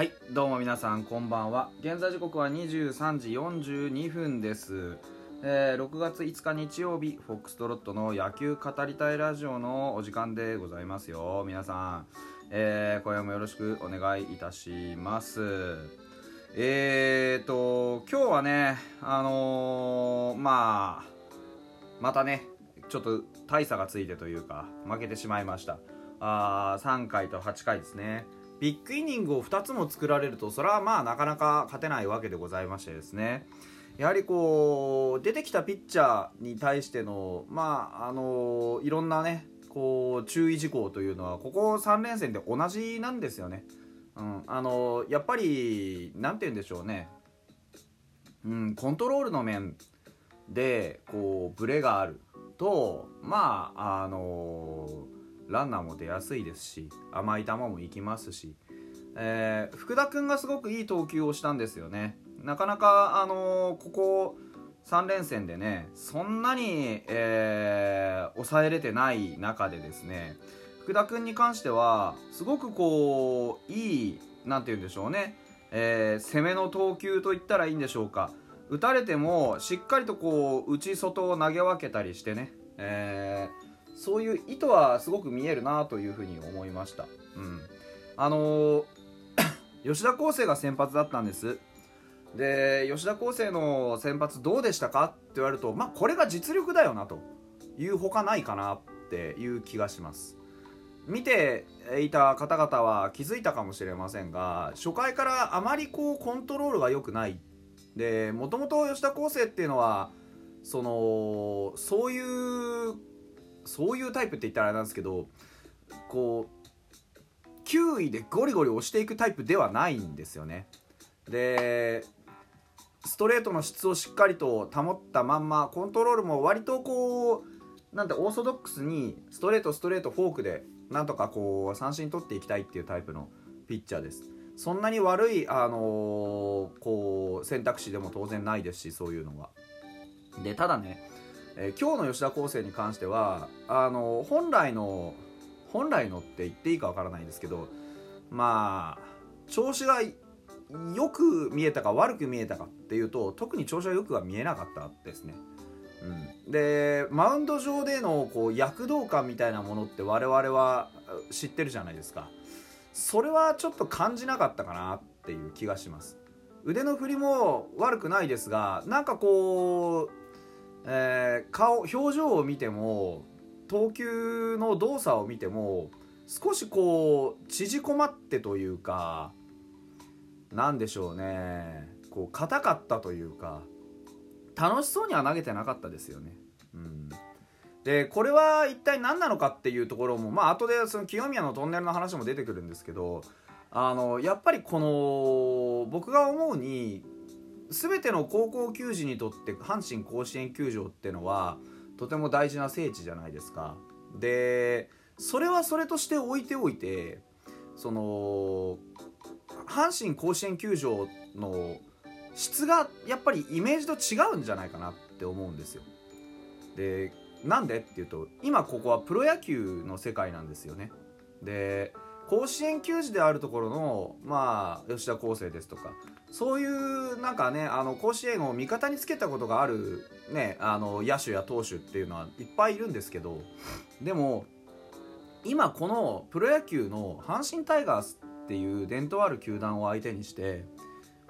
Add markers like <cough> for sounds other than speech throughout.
はいどうも皆さんこんばんは。現在時刻は23時42分です、えー6月5日日曜日フォックストロットの野球語りたいラジオのお時間でございますよ。皆さん、えー今夜もよろしくお願いいたします。えーと今日はねあのーまあまたねちょっと大差がついてというか負けてしまいました。あー3回と8回ですね。ビッグイニングを2つも作られるとそれはまあなかなか勝てないわけでございましてですねやはりこう出てきたピッチャーに対してのまああのいろんなねこう注意事項というのはここ3連戦で同じなんですよね。うん、あのやっぱりなんて言うんでしょうね、うん、コントロールの面でこうブレがあるとまああのランナーも出やすいですし甘い球も行きますし、えー福田君がすごくいい投球をしたんですよね。なかなか、あのここ3連戦でねそんなに、えー抑えれてない中でですね福田君に関してはすごくこういいなんて言うんでしょうね、えー攻めの投球といったらいいんでしょうか。打たれてもしっかりとこう内外を投げ分けたりしてね、えーそういう意図はすごく見えるなというふうに思いました、うん、あのー <coughs> 吉田康生が先発だったんです。で吉田康生の先発どうでしたかって言われるとまあこれが実力だよなというほかないかなっていう気がします。見ていた方々は気づいたかもしれませんが初回からあまりこうコントロールが良くない。でもともと吉田康生っていうのはそのそういうそういうタイプって言ったらあれなんですけどこう9位でゴリゴリ押していくタイプではないんですよね。でストレートの質をしっかりと保ったまんまコントロールも割とこうなんてオーソドックスにストレートストレートフォークでなんとかこう三振取っていきたいっていうタイプのピッチャーです。そんなに悪い、あのーこう選択肢でも当然ないですしそういうのは。でただね、えー今日の吉田康生に関してはあの本来の本来のって言っていいかわからないんですけどまあ調子がよく見えたか悪く見えたかっていうと特に調子はよくは見えなかったですね。うん、でマウンド上でのこう躍動感みたいなものって我々は知ってるじゃないですか。それはちょっと感じなかったかなっていう気がします。腕の振りも悪くないですがなんかこう、えー顔表情を見ても投球の動作を見ても少しこう縮こまってというかなんでしょうねこう硬かったというか楽しそうには投げてなかったですよね。うん、でこれは一体何なのかっていうところもまあ後でその清宮のトンネルの話も出てくるんですけどあのやっぱりこの僕が思うに全ての高校球児にとって阪神甲子園球場ってのはとても大事な聖地じゃないですか。でそれはそれとして置いておいてその阪神甲子園球場の質がやっぱりイメージと違うんじゃないかなって思うんですよ。でなんでっていうと今ここはプロ野球の世界なんですよね。で甲子園球児であるところのまあ吉田康生ですとかそういうなんかねあの甲子園を味方につけたことがある、ね、あの野手や投手っていうのはいっぱいいるんですけどでも今このプロ野球の阪神タイガースっていう伝統ある球団を相手にして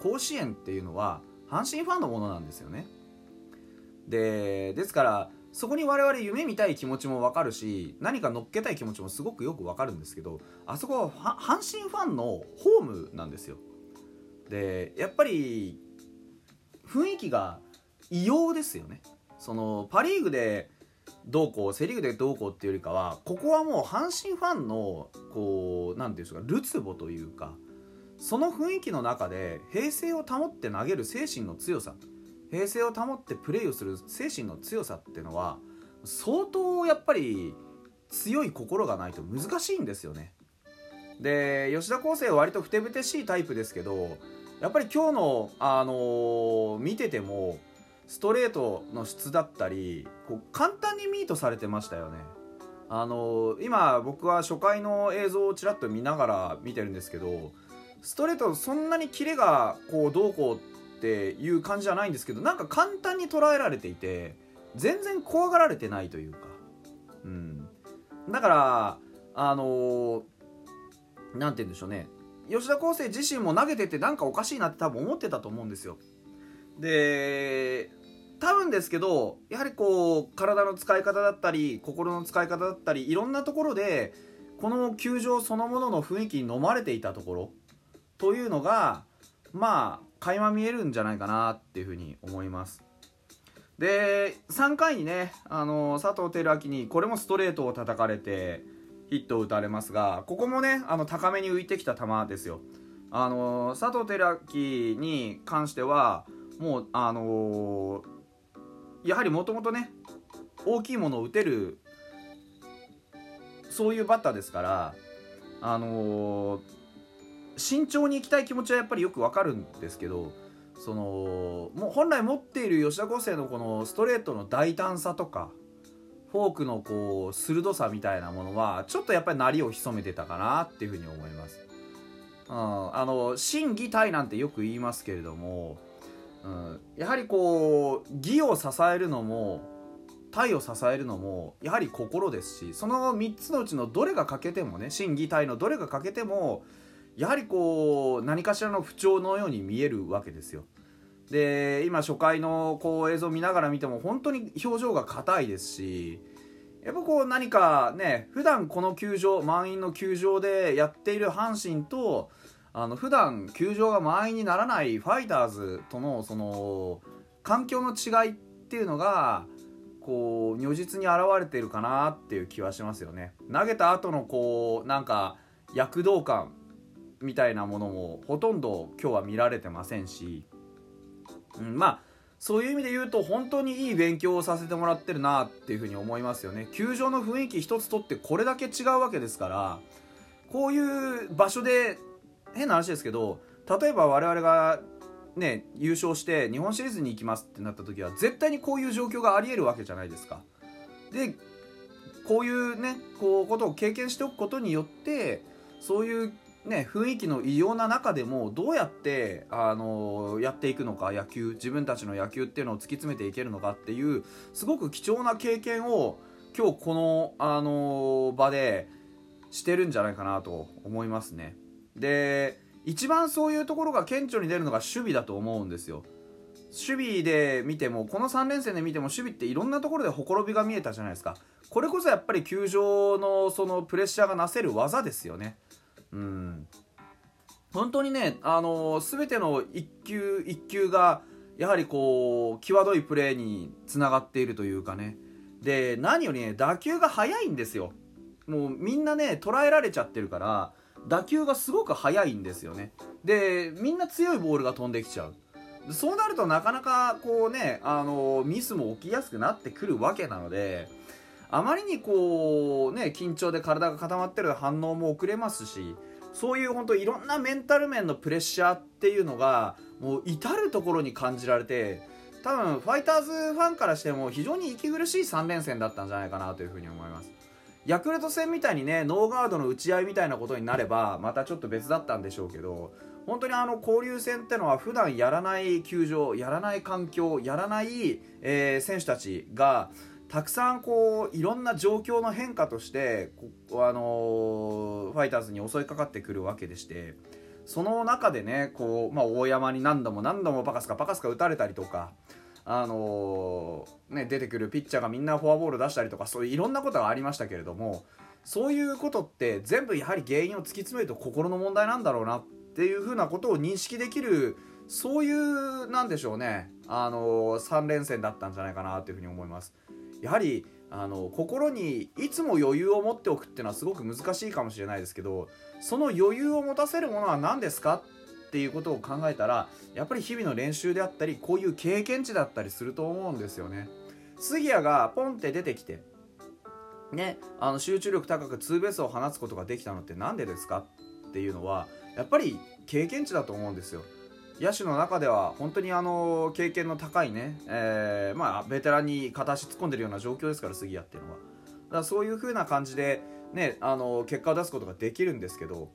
甲子園っていうのは阪神ファンのものなんですよね。でですからそこに我々夢見たい気持ちも分かるし何か乗っけたい気持ちもすごくよく分かるんですけどあそこは阪神ファンのホームなんですよ。でやっぱり雰囲気が異様ですよね。そのパ・リーグでどうこうセ・リーグでどうこうっていうよりかはここはもう阪神ファンのこう何ていうんですかるつぼというかその雰囲気の中で平静を保って投げる精神の強さ平静を保ってプレーをする精神の強さっていうのは相当やっぱり強い心がないと難しいんですよね。で吉田康生は割とふてぶてしいタイプですけどやっぱり今日の、あのー見ててもストレートの質だったりこう簡単にミートされてましたよね。あのー今僕は初回の映像をちらっと見ながら見てるんですけどストレートそんなにキレがこうどうこうっていう感じじゃないんですけどなんか簡単に捉えられていて全然怖がられてないというか、うん、だからあのー、なんて言うんでしょうね。吉田康生自身も投げててなんかおかしいなって多分思ってたと思うんですよ。で多分ですけどやはりこう体の使い方だったり心の使い方だったりいろんなところでこの球場そのものの雰囲気に飲まれていたところというのがまあ垣間見えるんじゃないかなっていうふうに思います。で3回にねあの佐藤輝明にこれもストレートを叩かれてヒットを打たれますがここもねあの高めに浮いてきた球ですよ。あの佐藤輝明に関してはもうあのやはりもともとね大きいものを打てるそういうバッターですからあの慎重にいきたい気持ちはやっぱりよくわかるんですけどそのもう本来持っている吉田康生のこのストレートの大胆さとかフォークのこう鋭さみたいなものはちょっとやっぱり鳴りを潜めてたかなっていうふうに思います。うん、あの心技体なんてよく言いますけれども、うん、やはりこう義を支えるのも体を支えるのもやはり心ですしその3つのうちのどれが欠けてもね心技体のどれが欠けてもやはりこう何かしらの不調のように見えるわけですよ。で今初回のこう映像を見ながら見ても本当に表情が硬いですしやっぱこう何かね普段この球場満員の球場でやっている阪神とあの普段球場が満員にならないファイターズとのその環境の違いっていうのがこう如実に現れているかなっていう気はしますよね。投げた後のこうなんか躍動感みたいなものもほとんど今日は見られてませんし、うん、まあそういう意味で言うと本当にいい勉強をさせてもらってるなっていうふうに思いますよね。球場の雰囲気一つとってこれだけ違うわけですからこういう場所で変な話ですけど例えば我々がね優勝して日本シリーズに行きますってなった時は絶対にこういう状況がありえるわけじゃないですか。でこういうねこうことを経験しておくことによってそういうね、雰囲気の異様な中でもどうやってあのやっていくのか野球自分たちの野球っていうのを突き詰めていけるのかっていうすごく貴重な経験を今日この、あの場でしてるんじゃないかなと思いますね。で一番そういうところが顕著に出るのが守備だと思うんですよ。守備で見てもこの3連戦で見ても守備っていろんなところでほころびが見えたじゃないですか。これこそやっぱり球場のそのプレッシャーがなせる技ですよね。うん。本当にね、あのー、全ての一球一球がやはりこう際どいプレーにつながっているというかね。で何よりね打球が速いんですよ。もうみんなね捉えられちゃってるから打球がすごく速いんですよね。でみんな強いボールが飛んできちゃう。そうなるとなかなかこうね、あのー、ミスも起きやすくなってくるわけなのであまりにこうね緊張で体が固まってる反応も遅れますしそういう本当いろんなメンタル面のプレッシャーっていうのがもう至る所に感じられて多分ファイターズファンからしても非常に息苦しい3連戦だったんじゃないかなというふうに思います。ヤクルト戦みたいにねノーガードの打ち合いみたいなことになればまたちょっと別だったんでしょうけど本当にあの交流戦ってのは普段やらない球場やらない環境やらない、えー、選手たちがたくさんこういろんな状況の変化としてあのファイターズに襲いかかってくるわけでしてその中でねこう、まあ、大山に何度も何度もパカスカパカスカ打たれたりとか、あの、ね、出てくるピッチャーがみんなフォアボール出したりとかそういういろんなことがありましたけれどもそういうことって全部やはり原因を突き詰めると心の問題なんだろうなっていうふうなことを認識できるそういうなんでしょうね、あのー、3連戦だったんじゃないかなというふうに思います。やはりあの心にいつも余裕を持っておくっていうのはすごく難しいかもしれないですけどその余裕を持たせるものは何ですか？っていうことを考えたらやっぱり日々の練習であったりこういう経験値だったりすると思うんですよね。杉谷がポンって出てきてね、あの集中力高くツーベースを放つことができたのって何でですか？っていうのはやっぱり経験値だと思うんですよ。野手の中では本当にあの経験の高いね、えー、まあ、ベテランに片足突っ込んでるような状況ですから杉谷っていうのはだからそういう風な感じで、ね、あの結果を出すことができるんですけど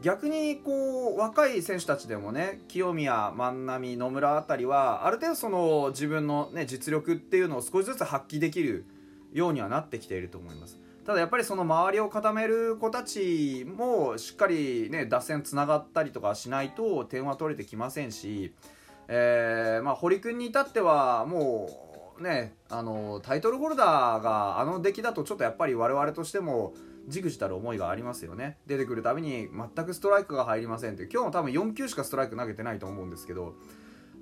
逆にこう若い選手たちでもね清宮、万波、野村あたりはある程度その自分の、ね、実力っていうのを少しずつ発揮できるようにはなってきていると思います。ただやっぱりその周りを固める子たちもしっかりね打線つながったりとかしないと点は取れてきませんし、えー、まあ、堀君に至ってはもうねあのタイトルホルダーがあの出来だとちょっとやっぱり我々としてもじくじたる思いがありますよね。出てくるたびに全くストライクが入りませんって。今日も多分4球しかストライク投げてないと思うんですけど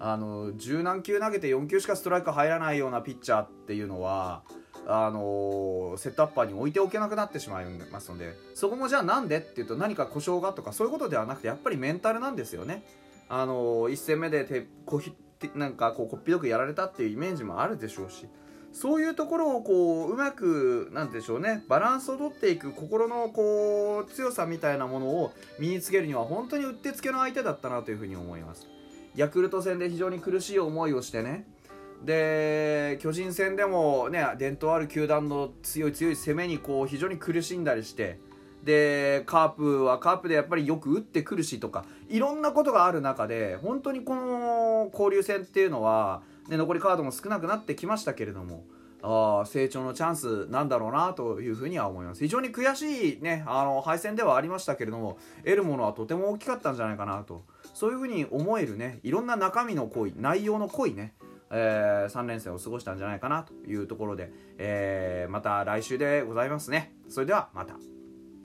あの十何球投げて4球しかストライク入らないようなピッチャーっていうのはあのセットアッパーに置いておけなくなってしまいますのでそこもじゃあなんでっていうと何か故障がとかそういうことではなくてやっぱりメンタルなんですよね。あの1戦目でてこひなんかこうこっぴどくやられたっていうイメージもあるでしょうしそういうところをこううまくなんでしょうねバランスをとっていく心のこう強さみたいなものを身につけるには本当にうってつけの相手だったなというふうに思いますヤクルト戦で非常に苦しい思いをしてねで巨人戦でもね伝統ある球団の強い強い攻めにこう非常に苦しんだりしてでカープはカープでやっぱりよく打ってくるしとかいろんなことがある中で本当にこの交流戦っていうのは、ね、残りカードも少なくなってきましたけれどもあ成長のチャンスなんだろうなというふうには思います。非常に悔しい、ね、あの敗戦ではありましたけれども得るものはとても大きかったんじゃないかなとそういうふうに思えるねいろんな中身の濃い内容の濃いねえー、3連戦を過ごしたんじゃないかなというところで、えー、また来週でございますね。それではまた。